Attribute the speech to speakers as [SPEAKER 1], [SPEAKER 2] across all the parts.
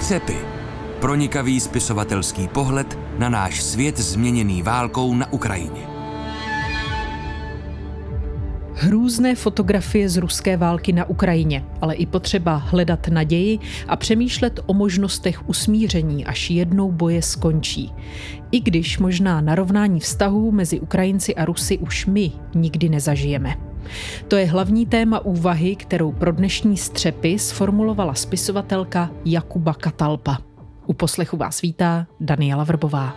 [SPEAKER 1] Střepy. Pronikavý spisovatelský pohled na náš svět změněný válkou na Ukrajině.
[SPEAKER 2] Hrůzné fotografie z ruské války na Ukrajině, ale i potřeba hledat naději a přemýšlet o možnostech usmíření, až jednou boje skončí. I když možná narovnání vztahů mezi Ukrajinci a Rusy už my nikdy nezažijeme. To je hlavní téma úvahy, kterou pro dnešní střepy sformulovala spisovatelka Jakuba Katalpa. U poslechu vás vítá Daniela Vrbová.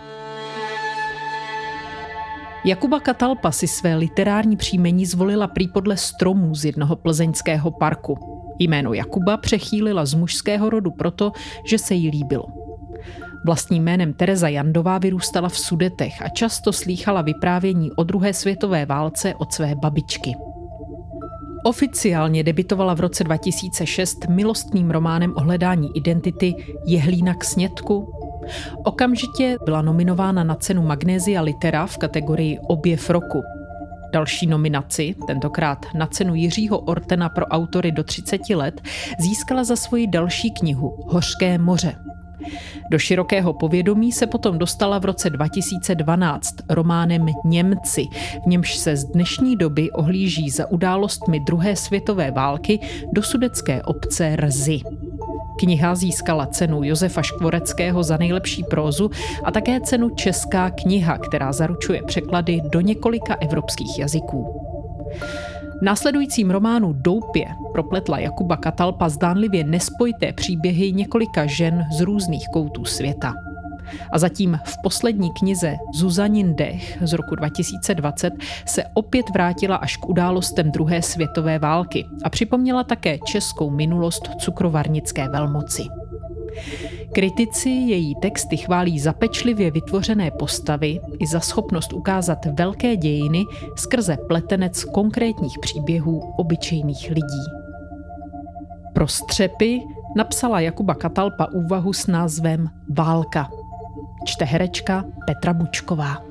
[SPEAKER 2] Jakuba Katalpa si své literární příjmení zvolila prý podle stromů z jednoho plzeňského parku. Jméno Jakuba přechýlila z mužského rodu proto, že se jí líbilo. Vlastním jménem Tereza Jandová vyrůstala v Sudetech a často slýchala vyprávění o druhé světové válce od své babičky. Oficiálně debitovala v roce 2006 milostným románem o hledání identity Jehlína k snědku. Okamžitě byla nominována na cenu Magnézia Litera v kategorii Objev roku. Další nominaci, tentokrát na cenu Jiřího Ortena pro autory do 30 let, získala za svoji další knihu Hořké moře. Do širokého povědomí se potom dostala v roce 2012 románem Němci, v němž se z dnešní doby ohlíží za událostmi druhé světové války do sudecké obce Rzy. Kniha získala cenu Josefa Škvoreckého za nejlepší prózu a také cenu Česká kniha, která zaručuje překlady do několika evropských jazyků. Následujícím románu Doupě propletla Jakuba Katalpa zdánlivě nespojité příběhy několika žen z různých koutů světa. A zatím v poslední knize Zuzanin Dech z roku 2020 se opět vrátila až k událostem druhé světové války a připomněla také českou minulost cukrovarnické velmoci. Kritici její texty chválí za pečlivě vytvořené postavy i za schopnost ukázat velké dějiny skrze pletenec konkrétních příběhů obyčejných lidí. Pro střepy napsala Jakuba Katalpa úvahu s názvem Válka. Čte herečka Petra Bučková.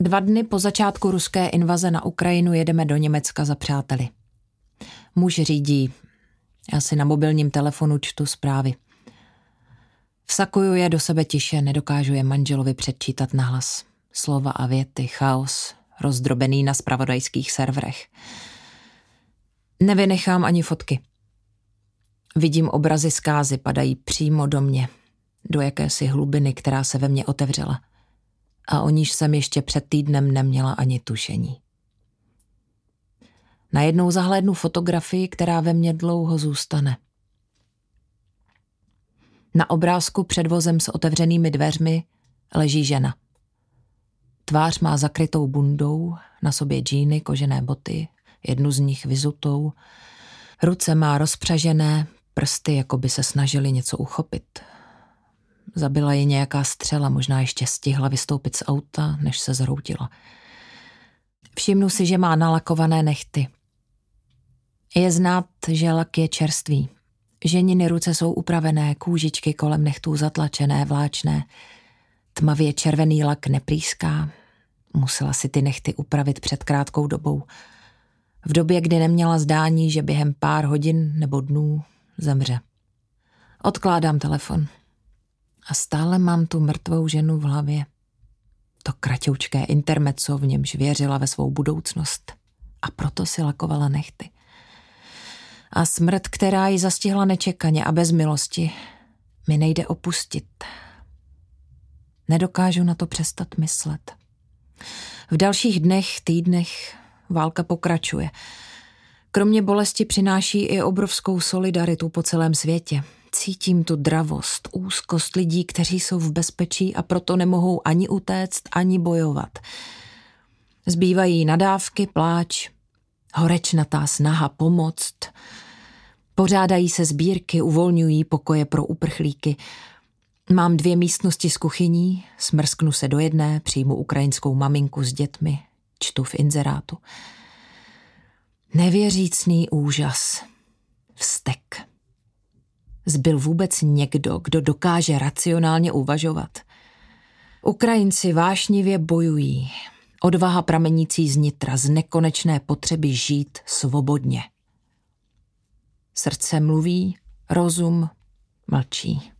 [SPEAKER 3] Dva dny po začátku ruské invaze na Ukrajinu jedeme do Německa za přáteli. Muž řídí. Já si na mobilním telefonu čtu zprávy. Vsakuju je do sebe tiše, nedokážu je manželovi předčítat nahlas. Slova a věty, chaos, rozdrobený na spravodajských serverech. Nevynechám ani fotky. Vidím obrazy zkázy, padají přímo do mě, do jakési hlubiny, která se ve mně otevřela a o níž jsem ještě před týdnem neměla ani tušení. Najednou zahlédnu fotografii, která ve mně dlouho zůstane. Na obrázku před vozem s otevřenými dveřmi leží žena. Tvář má zakrytou bundou, na sobě džíny, kožené boty, jednu z nich vyzutou. Ruce má rozpřažené, prsty, jako by se snažili něco uchopit. Zabila ji nějaká střela, možná ještě stihla vystoupit z auta, než se zhroutila. Všimnu si, že má nalakované nechty. Je znát, že lak je čerstvý. Ženiny ruce jsou upravené, kůžičky kolem nechtů zatlačené, vláčné. Tmavě červený lak neprýská. Musela si ty nechty upravit před krátkou dobou. V době, kdy neměla zdání, že během pár hodin nebo dnů zemře. Odkládám telefon. A stále mám tu mrtvou ženu v hlavě. To kratoučké intermezzo v němž věřila ve svou budoucnost. A proto si lakovala nechty. A smrt, která ji zastihla nečekaně a bez milosti, mi nejde opustit. Nedokážu na to přestat myslet. V dalších dnech, týdnech válka pokračuje. Kromě bolesti přináší i obrovskou solidaritu po celém světě. Cítím tu dravost, úzkost lidí, kteří jsou v bezpečí a proto nemohou ani utéct, ani bojovat. Zbývají nadávky, pláč, horečnatá snaha pomoct. Pořádají se sbírky, uvolňují pokoje pro uprchlíky. Mám dvě místnosti s kuchyní, smrsknu se do jedné, přijmu ukrajinskou maminku s dětmi, čtu v inzerátu. Nevěřícný úžas. Vztek zbyl vůbec někdo, kdo dokáže racionálně uvažovat. Ukrajinci vášnivě bojují. Odvaha pramenící z nitra, z nekonečné potřeby žít svobodně. Srdce mluví, rozum mlčí.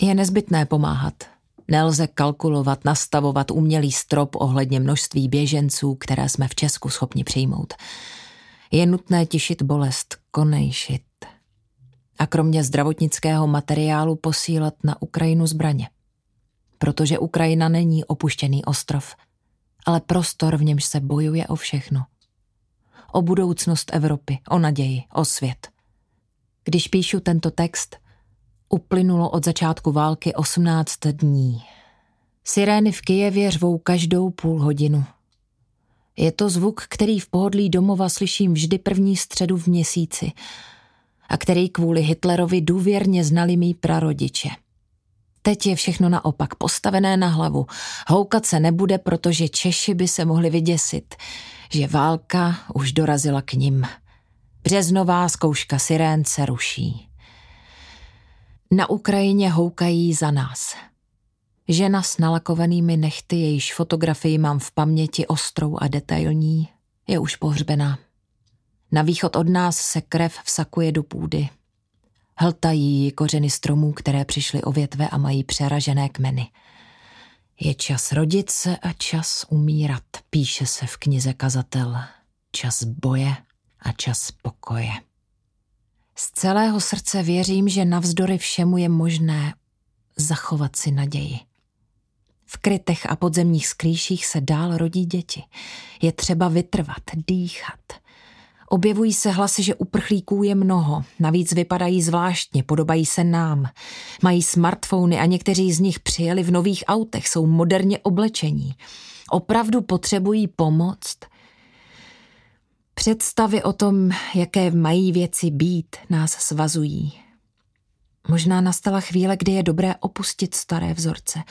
[SPEAKER 3] Je nezbytné pomáhat. Nelze kalkulovat, nastavovat umělý strop ohledně množství běženců, které jsme v Česku schopni přijmout. Je nutné tišit bolest, konejšit. A kromě zdravotnického materiálu posílat na Ukrajinu zbraně. Protože Ukrajina není opuštěný ostrov, ale prostor, v němž se bojuje o všechno. O budoucnost Evropy, o naději, o svět. Když píšu tento text – Uplynulo od začátku války 18 dní. Sirény v Kijevě řvou každou půl hodinu. Je to zvuk, který v pohodlí domova slyším vždy první středu v měsíci a který kvůli Hitlerovi důvěrně znali mý prarodiče. Teď je všechno naopak postavené na hlavu. Houkat se nebude, protože Češi by se mohli vyděsit, že válka už dorazila k nim. Březnová zkouška sirén se ruší. Na Ukrajině houkají za nás. Žena s nalakovanými nechty, jejíž fotografii mám v paměti ostrou a detailní, je už pohřbená. Na východ od nás se krev vsakuje do půdy. Hltají ji kořeny stromů, které přišly o větve a mají přeražené kmeny. Je čas rodit se a čas umírat, píše se v knize Kazatel. Čas boje a čas pokoje. Z celého srdce věřím, že navzdory všemu je možné zachovat si naději. V krytech a podzemních skrýších se dál rodí děti. Je třeba vytrvat, dýchat. Objevují se hlasy, že uprchlíků je mnoho, navíc vypadají zvláštně, podobají se nám. Mají smartfony a někteří z nich přijeli v nových autech, jsou moderně oblečení. Opravdu potřebují pomoct – Představy o tom, jaké mají věci být, nás svazují. Možná nastala chvíle, kdy je dobré opustit staré vzorce.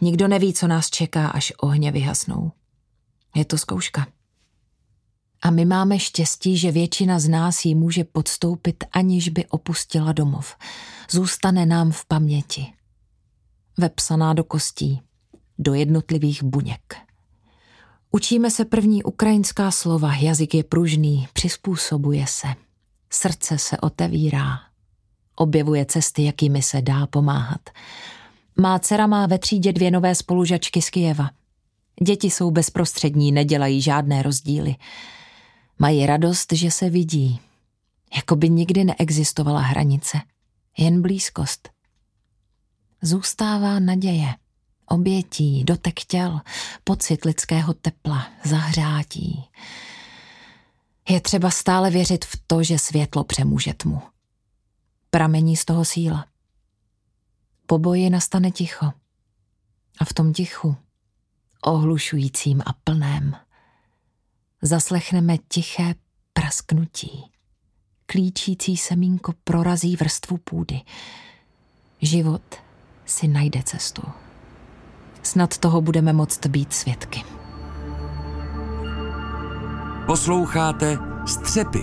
[SPEAKER 3] Nikdo neví, co nás čeká, až ohně vyhasnou. Je to zkouška. A my máme štěstí, že většina z nás ji může podstoupit, aniž by opustila domov. Zůstane nám v paměti. Vepsaná do kostí, do jednotlivých buněk. Učíme se první ukrajinská slova, jazyk je pružný, přizpůsobuje se. Srdce se otevírá. Objevuje cesty, jakými se dá pomáhat. Má dcera má ve třídě dvě nové spolužačky z Kijeva. Děti jsou bezprostřední, nedělají žádné rozdíly. Mají radost, že se vidí. Jako by nikdy neexistovala hranice. Jen blízkost. Zůstává naděje obětí, dotek těl, pocit lidského tepla, zahřátí. Je třeba stále věřit v to, že světlo přemůže tmu. Pramení z toho síla. Po boji nastane ticho. A v tom tichu, ohlušujícím a plném, zaslechneme tiché prasknutí. Klíčící semínko prorazí vrstvu půdy. Život si najde cestu. Snad toho budeme moct být svědky.
[SPEAKER 1] Posloucháte Střepy.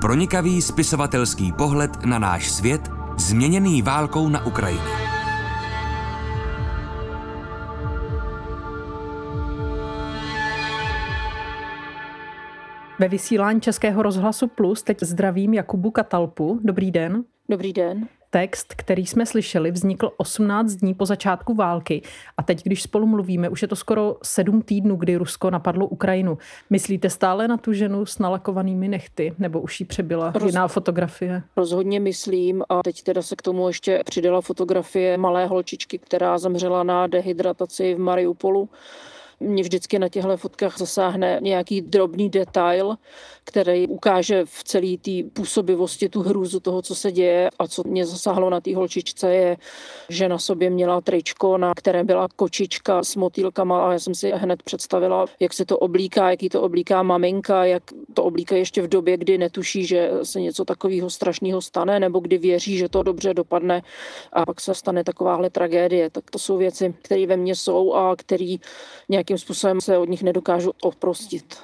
[SPEAKER 1] Pronikavý spisovatelský pohled na náš svět, změněný válkou na Ukrajině.
[SPEAKER 4] Ve vysílání Českého rozhlasu Plus teď zdravím Jakubu Katalpu. Dobrý den.
[SPEAKER 5] Dobrý den.
[SPEAKER 4] Text, který jsme slyšeli, vznikl 18 dní po začátku války a teď, když spolu mluvíme, už je to skoro sedm týdnů, kdy Rusko napadlo Ukrajinu. Myslíte stále na tu ženu s nalakovanými nechty, nebo už jí přebyla Roz... jiná fotografie?
[SPEAKER 5] Rozhodně myslím a teď teda se k tomu ještě přidala fotografie malé holčičky, která zemřela na dehydrataci v Mariupolu. Mě vždycky na těchto fotkách zasáhne nějaký drobný detail, který ukáže v celé té působivosti tu hrůzu toho, co se děje. A co mě zasáhlo na té holčičce je, že na sobě měla tričko, na kterém byla kočička s motýlkama a já jsem si hned představila, jak se to oblíká, jaký to oblíká maminka, jak to oblíká ještě v době, kdy netuší, že se něco takového strašného stane, nebo kdy věří, že to dobře dopadne a pak se stane takováhle tragédie. Tak to jsou věci, které ve mně jsou a které nějakým způsobem se od nich nedokážu oprostit.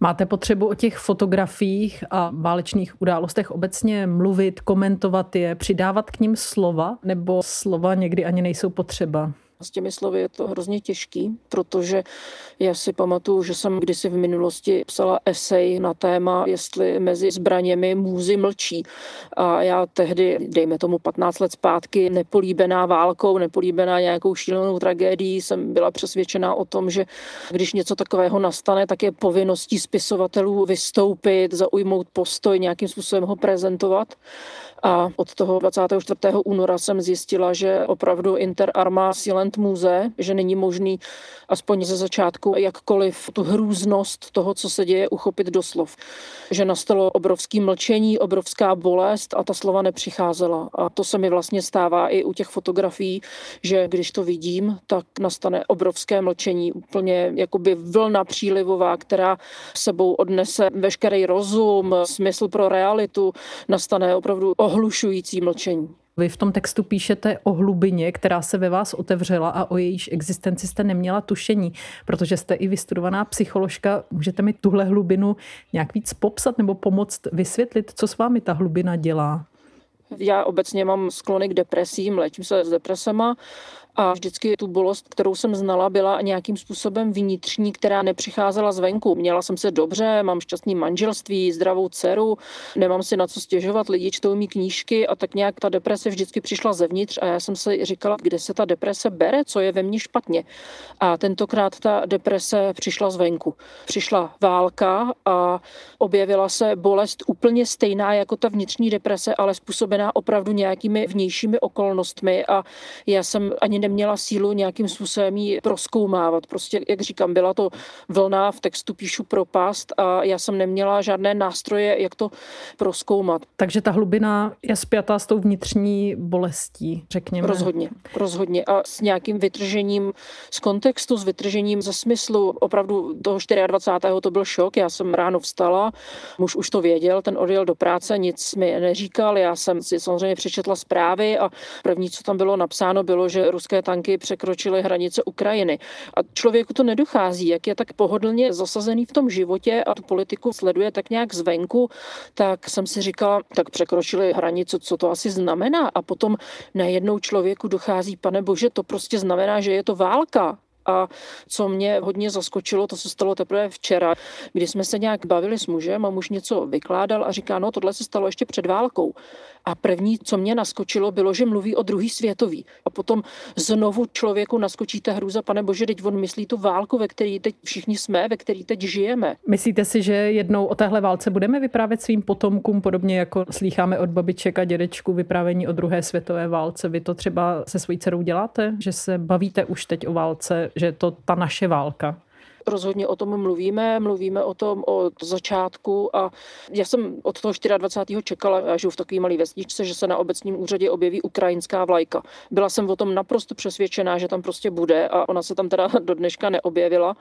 [SPEAKER 4] Máte potřebu o těch fotografiích a válečných událostech obecně mluvit, komentovat je, přidávat k ním slova, nebo slova někdy ani nejsou potřeba?
[SPEAKER 5] S těmi slovy je to hrozně těžký, protože já si pamatuju, že jsem kdysi v minulosti psala esej na téma, jestli mezi zbraněmi můzy mlčí. A já tehdy, dejme tomu 15 let zpátky, nepolíbená válkou, nepolíbená nějakou šílenou tragédií, jsem byla přesvědčená o tom, že když něco takového nastane, tak je povinností spisovatelů vystoupit, zaujmout postoj, nějakým způsobem ho prezentovat. A od toho 24. února jsem zjistila, že opravdu Inter Arma Silent Muse, že není možný aspoň ze začátku jakkoliv tu hrůznost toho, co se děje, uchopit do slov. Že nastalo obrovský mlčení, obrovská bolest a ta slova nepřicházela. A to se mi vlastně stává i u těch fotografií, že když to vidím, tak nastane obrovské mlčení, úplně jakoby vlna přílivová, která sebou odnese veškerý rozum, smysl pro realitu, nastane opravdu ohlušující mlčení.
[SPEAKER 4] Vy v tom textu píšete o hlubině, která se ve vás otevřela a o jejíž existenci jste neměla tušení, protože jste i vystudovaná psycholožka. Můžete mi tuhle hlubinu nějak víc popsat nebo pomoct vysvětlit, co s vámi ta hlubina dělá?
[SPEAKER 5] Já obecně mám sklony k depresím, léčím se s depresema a vždycky tu bolest, kterou jsem znala, byla nějakým způsobem vnitřní, která nepřicházela zvenku. Měla jsem se dobře, mám šťastný manželství, zdravou dceru, nemám si na co stěžovat, lidi čtou mi knížky a tak nějak ta deprese vždycky přišla zevnitř a já jsem si říkala, kde se ta deprese bere, co je ve mně špatně. A tentokrát ta deprese přišla zvenku. Přišla válka a objevila se bolest úplně stejná jako ta vnitřní deprese, ale způsobená opravdu nějakými vnějšími okolnostmi a já jsem ani neměla sílu nějakým způsobem ji proskoumávat. Prostě, jak říkám, byla to vlna, v textu píšu propast a já jsem neměla žádné nástroje, jak to proskoumat.
[SPEAKER 4] Takže ta hlubina je spjatá s tou vnitřní bolestí, řekněme.
[SPEAKER 5] Rozhodně, rozhodně. A s nějakým vytržením z kontextu, s vytržením ze smyslu. Opravdu toho 24. to byl šok. Já jsem ráno vstala, muž už to věděl, ten odjel do práce, nic mi neříkal. Já jsem si samozřejmě přečetla zprávy a první, co tam bylo napsáno, bylo, že ruské ruské tanky překročily hranice Ukrajiny. A člověku to nedochází, jak je tak pohodlně zasazený v tom životě a tu politiku sleduje tak nějak zvenku, tak jsem si říkala, tak překročili hranice, co to asi znamená. A potom najednou člověku dochází, pane bože, to prostě znamená, že je to válka. A co mě hodně zaskočilo, to se stalo teprve včera, kdy jsme se nějak bavili s mužem a muž něco vykládal a říká, no tohle se stalo ještě před válkou. A první, co mě naskočilo, bylo, že mluví o druhý světový. A potom znovu člověku naskočí ta hrůza, pane bože, teď on myslí tu válku, ve které teď všichni jsme, ve které teď žijeme.
[SPEAKER 4] Myslíte si, že jednou o téhle válce budeme vyprávět svým potomkům, podobně jako slýcháme od babiček a dědečku vyprávění o druhé světové válce? Vy to třeba se svojí dcerou děláte, že se bavíte už teď o válce, že je to ta naše válka?
[SPEAKER 5] Rozhodně o tom mluvíme, mluvíme o tom od začátku a já jsem od toho 24. čekala, já žiju v takové malé vesničce, že se na obecním úřadě objeví ukrajinská vlajka. Byla jsem o tom naprosto přesvědčená, že tam prostě bude a ona se tam teda do dneška neobjevila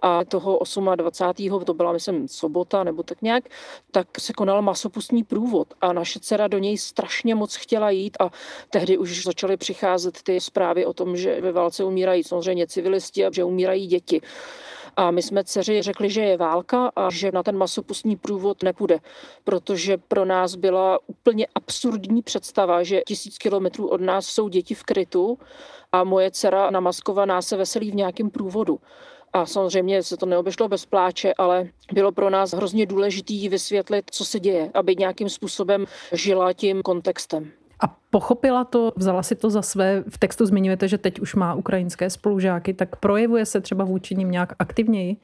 [SPEAKER 5] a toho 28. to byla myslím sobota nebo tak nějak, tak se konal masopustní průvod a naše dcera do něj strašně moc chtěla jít a tehdy už začaly přicházet ty zprávy o tom, že ve válce umírají samozřejmě civilisti a že umírají děti. A my jsme dceři řekli, že je válka a že na ten masopustní průvod nepůjde, protože pro nás byla úplně absurdní představa, že tisíc kilometrů od nás jsou děti v krytu a moje dcera namaskovaná se veselí v nějakém průvodu. A samozřejmě se to neobešlo bez pláče, ale bylo pro nás hrozně důležité vysvětlit, co se děje, aby nějakým způsobem žila tím kontextem.
[SPEAKER 4] A pochopila to, vzala si to za své. V textu zmiňujete, že teď už má ukrajinské spolužáky, tak projevuje se třeba vůči ním nějak aktivněji?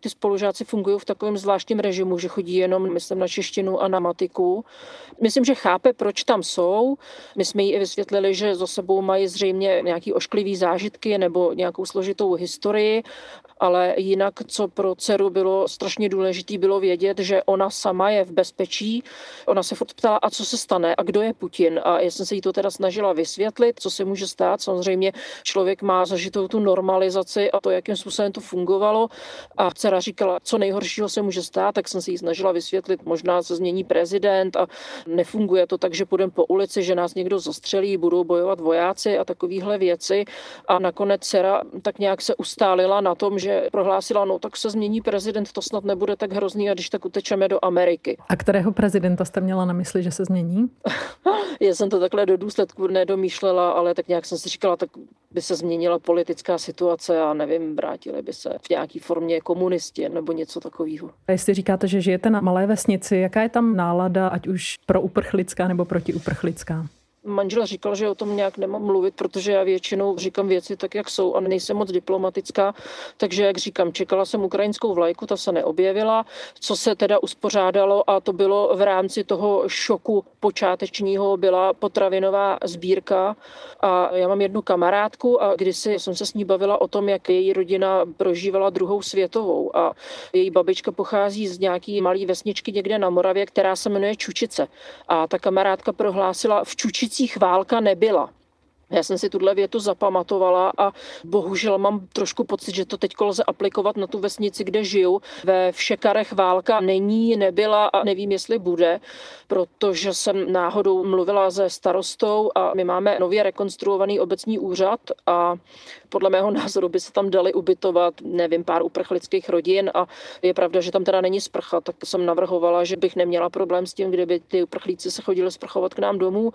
[SPEAKER 5] Ty spolužáci fungují v takovém zvláštním režimu, že chodí jenom, myslím, na češtinu a na matiku. Myslím, že chápe, proč tam jsou. My jsme jí i vysvětlili, že za sebou mají zřejmě nějaký ošklivý zážitky nebo nějakou složitou historii ale jinak, co pro dceru bylo strašně důležité, bylo vědět, že ona sama je v bezpečí. Ona se furt ptala, a co se stane, a kdo je Putin. A já jsem se jí to teda snažila vysvětlit, co se může stát. Samozřejmě člověk má zažitou tu normalizaci a to, jakým způsobem to fungovalo. A dcera říkala, co nejhoršího se může stát, tak jsem se jí snažila vysvětlit, možná se změní prezident a nefunguje to tak, že půjdeme po ulici, že nás někdo zastřelí, budou bojovat vojáci a takovéhle věci. A nakonec dcera tak nějak se ustálila na tom, že prohlásila, no tak se změní prezident, to snad nebude tak hrozný a když tak utečeme do Ameriky.
[SPEAKER 4] A kterého prezidenta jste měla na mysli, že se změní?
[SPEAKER 5] Já jsem to takhle do důsledku nedomýšlela, ale tak nějak jsem si říkala, tak by se změnila politická situace a nevím, vrátili by se v nějaké formě komunisti nebo něco takového.
[SPEAKER 4] A jestli říkáte, že žijete na malé vesnici, jaká je tam nálada, ať už pro uprchlická nebo proti uprchlická?
[SPEAKER 5] Manžel říkal, že o tom nějak nemám mluvit, protože já většinou říkám věci tak, jak jsou a nejsem moc diplomatická. Takže, jak říkám, čekala jsem ukrajinskou vlajku, ta se neobjevila. Co se teda uspořádalo a to bylo v rámci toho šoku počátečního, byla potravinová sbírka. A já mám jednu kamarádku a kdysi jsem se s ní bavila o tom, jak její rodina prožívala druhou světovou. A její babička pochází z nějaký malé vesničky někde na Moravě, která se jmenuje Čučice. A ta kamarádka prohlásila v Čučici Ulicích válka nebyla. Já jsem si tuhle větu zapamatovala a bohužel mám trošku pocit, že to teď lze aplikovat na tu vesnici, kde žiju. Ve Všekarech válka není, nebyla a nevím, jestli bude, protože jsem náhodou mluvila se starostou a my máme nově rekonstruovaný obecní úřad a podle mého názoru by se tam dali ubytovat, nevím, pár uprchlických rodin a je pravda, že tam teda není sprcha, tak jsem navrhovala, že bych neměla problém s tím, kdyby ty uprchlíci se chodili sprchovat k nám domů.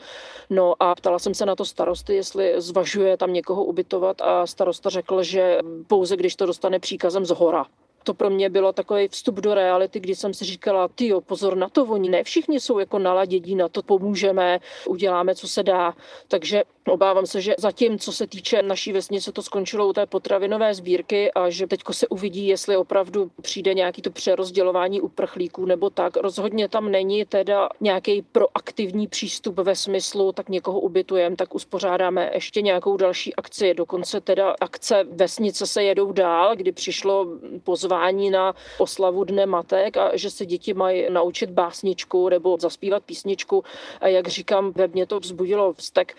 [SPEAKER 5] No a ptala jsem se na to starosty, jestli zvažuje tam někoho ubytovat a starosta řekl, že pouze když to dostane příkazem z hora to pro mě bylo takový vstup do reality, kdy jsem si říkala, ty pozor na to, oni ne všichni jsou jako naladědí, na to pomůžeme, uděláme, co se dá. Takže obávám se, že zatím, co se týče naší vesnice, to skončilo u té potravinové sbírky a že teďko se uvidí, jestli opravdu přijde nějaký to přerozdělování uprchlíků nebo tak. Rozhodně tam není teda nějaký proaktivní přístup ve smyslu, tak někoho ubytujeme, tak uspořádáme ještě nějakou další akci. Dokonce teda akce vesnice se jedou dál, kdy přišlo pozvání pozvání na oslavu Dne matek a že se děti mají naučit básničku nebo zaspívat písničku. A jak říkám, ve mně to vzbudilo vztek,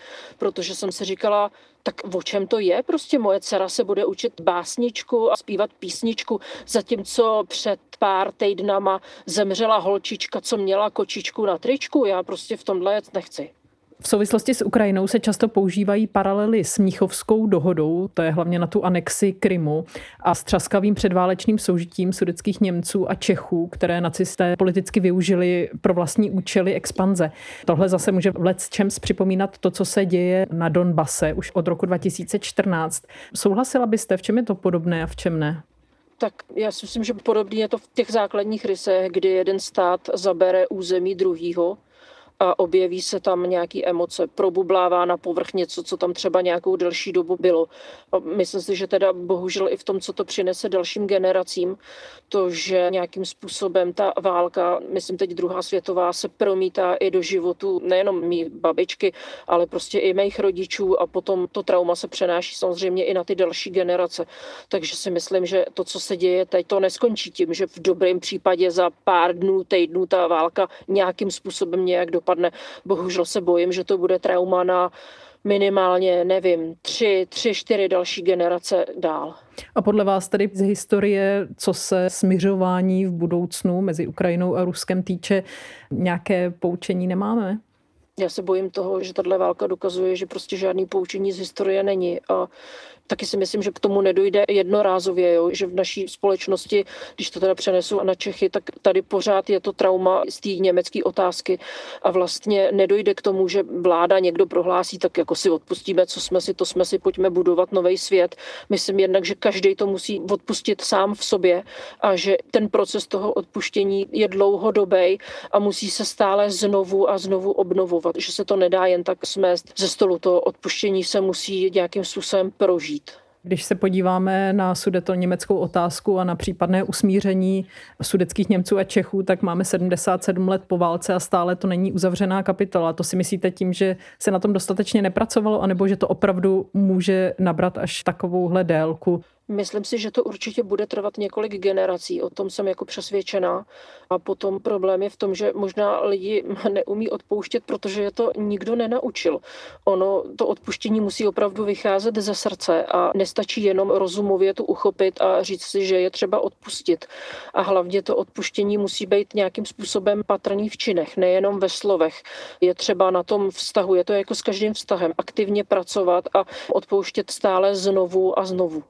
[SPEAKER 5] protože jsem si říkala, tak o čem to je? Prostě moje dcera se bude učit básničku a zpívat písničku, zatímco před pár týdnama zemřela holčička, co měla kočičku na tričku. Já prostě v tomhle nechci.
[SPEAKER 4] V souvislosti s Ukrajinou se často používají paralely s Mnichovskou dohodou, to je hlavně na tu anexi Krymu, a s třaskavým předválečným soužitím sudeckých Němců a Čechů, které nacisté politicky využili pro vlastní účely expanze. Tohle zase může v Champs připomínat to, co se děje na Donbase už od roku 2014. Souhlasila byste, v čem je to podobné a v čem ne?
[SPEAKER 5] Tak já si myslím, že podobně je to v těch základních rysech, kdy jeden stát zabere území druhýho a objeví se tam nějaký emoce, probublává na povrch něco, co tam třeba nějakou delší dobu bylo. A myslím si, že teda bohužel i v tom, co to přinese dalším generacím, to, že nějakým způsobem ta válka, myslím teď druhá světová, se promítá i do životu nejenom mý babičky, ale prostě i mých rodičů a potom to trauma se přenáší samozřejmě i na ty další generace. Takže si myslím, že to, co se děje teď, to neskončí tím, že v dobrém případě za pár dnů, týdnů ta válka nějakým způsobem nějak do dopadne. Bohužel se bojím, že to bude trauma na minimálně, nevím, tři, tři, čtyři další generace dál.
[SPEAKER 4] A podle vás tedy z historie, co se směřování v budoucnu mezi Ukrajinou a Ruskem týče, nějaké poučení nemáme?
[SPEAKER 5] Já se bojím toho, že tahle válka dokazuje, že prostě žádný poučení z historie není a taky si myslím, že k tomu nedojde jednorázově, jo? že v naší společnosti, když to teda přenesu na Čechy, tak tady pořád je to trauma z té německé otázky a vlastně nedojde k tomu, že vláda někdo prohlásí, tak jako si odpustíme, co jsme si, to jsme si, pojďme budovat nový svět. Myslím jednak, že každý to musí odpustit sám v sobě a že ten proces toho odpuštění je dlouhodobý a musí se stále znovu a znovu obnovovat, že se to nedá jen tak smést ze stolu. To odpuštění se musí nějakým způsobem prožít žít.
[SPEAKER 4] Když se podíváme na sudeto německou otázku a na případné usmíření sudeckých Němců a Čechů, tak máme 77 let po válce a stále to není uzavřená kapitola. To si myslíte tím, že se na tom dostatečně nepracovalo, anebo že to opravdu může nabrat až takovouhle délku?
[SPEAKER 5] Myslím si, že to určitě bude trvat několik generací, o tom jsem jako přesvědčená. A potom problém je v tom, že možná lidi neumí odpouštět, protože je to nikdo nenaučil. Ono, to odpuštění musí opravdu vycházet ze srdce a nestačí jenom rozumově to uchopit a říct si, že je třeba odpustit. A hlavně to odpuštění musí být nějakým způsobem patrný v činech, nejenom ve slovech. Je třeba na tom vztahu, je to jako s každým vztahem, aktivně pracovat a odpouštět stále znovu a znovu.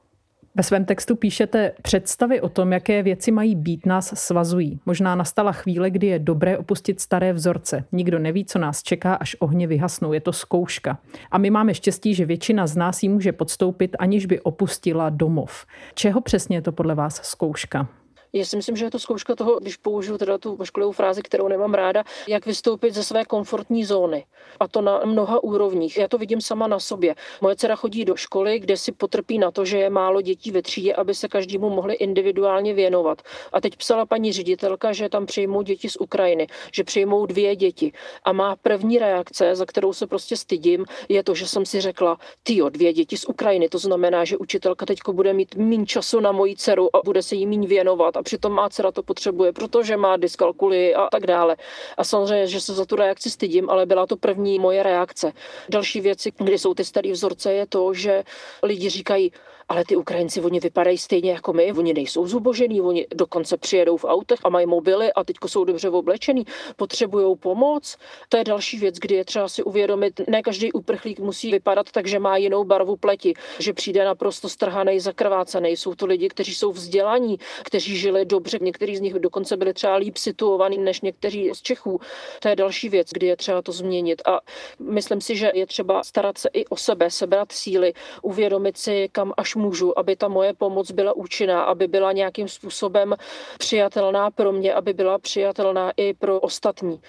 [SPEAKER 4] Ve svém textu píšete, představy o tom, jaké věci mají být, nás svazují. Možná nastala chvíle, kdy je dobré opustit staré vzorce. Nikdo neví, co nás čeká, až ohně vyhasnou. Je to zkouška. A my máme štěstí, že většina z nás ji může podstoupit, aniž by opustila domov. Čeho přesně je to podle vás zkouška?
[SPEAKER 5] Já si myslím, že je to zkouška toho, když použiju teda tu ošklivou frázi, kterou nemám ráda, jak vystoupit ze své komfortní zóny. A to na mnoha úrovních. Já to vidím sama na sobě. Moje dcera chodí do školy, kde si potrpí na to, že je málo dětí ve třídě, aby se každému mohli individuálně věnovat. A teď psala paní ředitelka, že tam přijmou děti z Ukrajiny, že přijmou dvě děti. A má první reakce, za kterou se prostě stydím, je to, že jsem si řekla, ty dvě děti z Ukrajiny. To znamená, že učitelka teď bude mít méně času na moji dceru a bude se jí méně věnovat. A přitom má dcera to potřebuje, protože má dyskalkuly a tak dále. A samozřejmě, že se za tu reakci stydím, ale byla to první moje reakce. Další věci, kdy jsou ty staré vzorce, je to, že lidi říkají, ale ty Ukrajinci, oni vypadají stejně jako my, oni nejsou zubožený, oni dokonce přijedou v autech a mají mobily a teď jsou dobře oblečený, potřebují pomoc. To je další věc, kdy je třeba si uvědomit, ne každý uprchlík musí vypadat tak, že má jinou barvu pleti, že přijde naprosto strhaný, zakrvácený. Jsou to lidi, kteří jsou vzdělaní, kteří žili dobře, někteří z nich dokonce byli třeba líp situovaní než někteří z Čechů. To je další věc, kdy je třeba to změnit. A myslím si, že je třeba starat se i o sebe, sebrat síly, uvědomit si, kam až můžu, aby ta moje pomoc byla účinná, aby byla nějakým způsobem přijatelná pro mě, aby byla přijatelná i pro ostatní.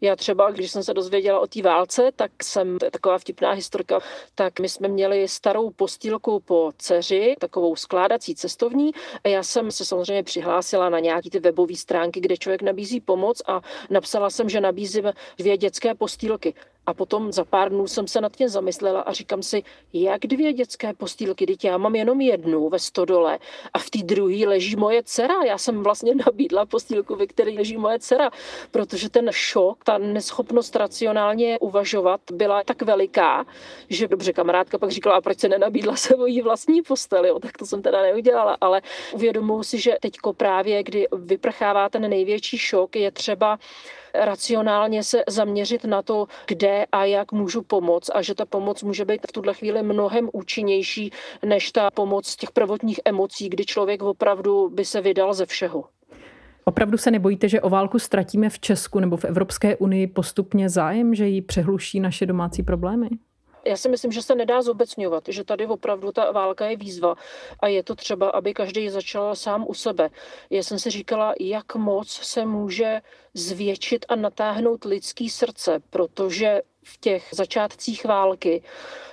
[SPEAKER 5] Já třeba, když jsem se dozvěděla o té válce, tak jsem, to je taková vtipná historka, tak my jsme měli starou postýlku po dceři, takovou skládací cestovní a já jsem se samozřejmě přihlásila na nějaký ty webové stránky, kde člověk nabízí pomoc a napsala jsem, že nabízím dvě dětské postýlky. A potom za pár dnů jsem se nad tím zamyslela a říkám si, jak dvě dětské postýlky, teď já mám jenom jednu ve stodole a v té druhé leží moje dcera. Já jsem vlastně nabídla postýlku, ve které leží moje dcera, protože ten šok, ta neschopnost racionálně uvažovat byla tak veliká, že dobře kamarádka pak říkala, a proč se nenabídla svoji vlastní posteli, jo, tak to jsem teda neudělala, ale uvědomuji si, že teďko právě, kdy vyprchává ten největší šok, je třeba racionálně se zaměřit na to, kde a jak můžu pomoct a že ta pomoc může být v tuhle chvíli mnohem účinnější než ta pomoc těch prvotních emocí, kdy člověk opravdu by se vydal ze všeho.
[SPEAKER 4] Opravdu se nebojíte, že o válku ztratíme v Česku nebo v Evropské unii postupně zájem, že ji přehluší naše domácí problémy?
[SPEAKER 5] Já si myslím, že se nedá zobecňovat, že tady opravdu ta válka je výzva a je to třeba, aby každý začal sám u sebe. Já jsem si říkala, jak moc se může zvětšit a natáhnout lidský srdce, protože v těch začátcích války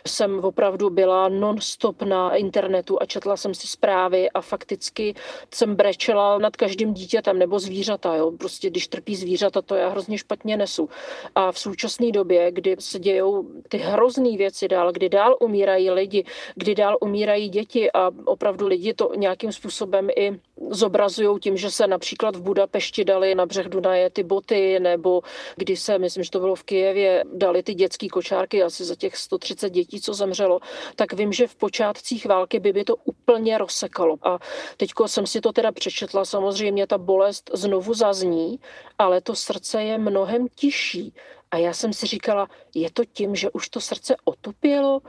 [SPEAKER 5] jsem opravdu byla non-stop na internetu a četla jsem si zprávy a fakticky jsem brečela nad každým dítětem nebo zvířata. Jo. Prostě když trpí zvířata, to já hrozně špatně nesu. A v současné době, kdy se dějou ty hrozné věci dál, kdy dál umírají lidi, kdy dál umírají děti a opravdu lidi to nějakým způsobem i zobrazují tím, že se například v Budapešti dali na břeh Dunaje ty boty, nebo když se, myslím, že to bylo v Kijevě, dali ty dětské kočárky asi za těch 130 dětí, co zemřelo, tak vím, že v počátcích války by by to úplně rozsekalo. A teďko jsem si to teda přečetla, samozřejmě ta bolest znovu zazní, ale to srdce je mnohem tižší. A já jsem si říkala, je to tím, že už to srdce otupělo,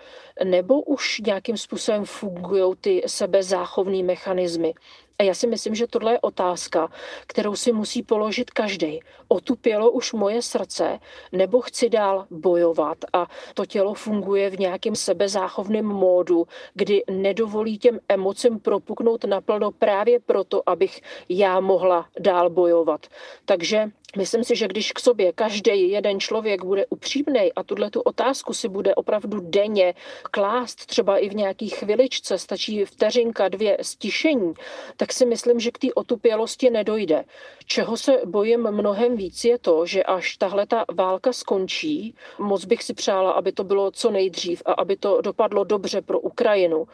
[SPEAKER 5] nebo už nějakým způsobem fungují ty sebezáchovné mechanismy. A já si myslím, že tohle je otázka, kterou si musí položit každý. Otupělo už moje srdce, nebo chci dál bojovat a to tělo funguje v nějakém sebezáchovném módu, kdy nedovolí těm emocím propuknout naplno právě proto, abych já mohla dál bojovat. Takže Myslím si, že když k sobě každý jeden člověk bude upřímný a tuhle tu otázku si bude opravdu denně klást, třeba i v nějaký chviličce, stačí vteřinka, dvě stišení, tak si myslím, že k té otupělosti nedojde. Čeho se bojím mnohem víc je to, že až tahle ta válka skončí, moc bych si přála, aby to bylo co nejdřív a aby to dopadlo dobře pro Ukrajinu,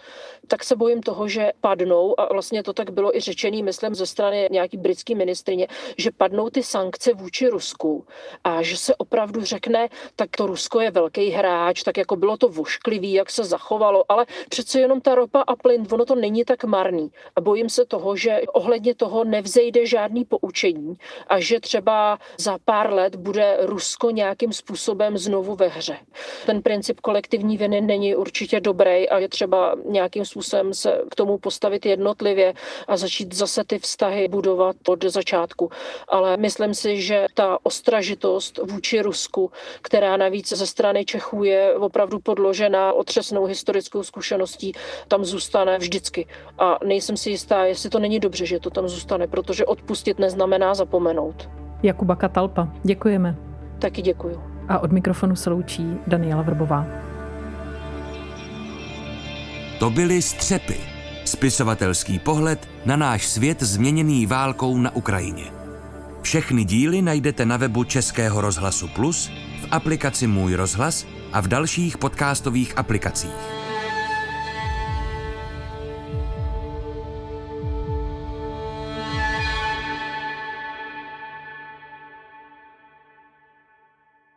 [SPEAKER 5] tak se bojím toho, že padnou, a vlastně to tak bylo i řečený, myslím, ze strany nějaký britský ministrině, že padnou ty sankce pozice vůči Rusku a že se opravdu řekne, tak to Rusko je velký hráč, tak jako bylo to vošklivý, jak se zachovalo, ale přece jenom ta ropa a plyn, ono to není tak marný. A bojím se toho, že ohledně toho nevzejde žádný poučení a že třeba za pár let bude Rusko nějakým způsobem znovu ve hře. Ten princip kolektivní viny není určitě dobrý a je třeba nějakým způsobem se k tomu postavit jednotlivě a začít zase ty vztahy budovat od začátku. Ale myslím si, že ta ostražitost vůči Rusku, která navíc ze strany Čechů je opravdu podložená otřesnou historickou zkušeností, tam zůstane vždycky. A nejsem si jistá, jestli to není dobře, že to tam zůstane, protože odpustit neznamená zapomenout.
[SPEAKER 4] Jakuba Katalpa, děkujeme.
[SPEAKER 5] Taky děkuju.
[SPEAKER 4] A od mikrofonu se loučí Daniela Vrbová.
[SPEAKER 1] To byly Střepy, spisovatelský pohled na náš svět změněný válkou na Ukrajině. Všechny díly najdete na webu Českého rozhlasu Plus, v aplikaci Můj rozhlas a v dalších podcastových aplikacích.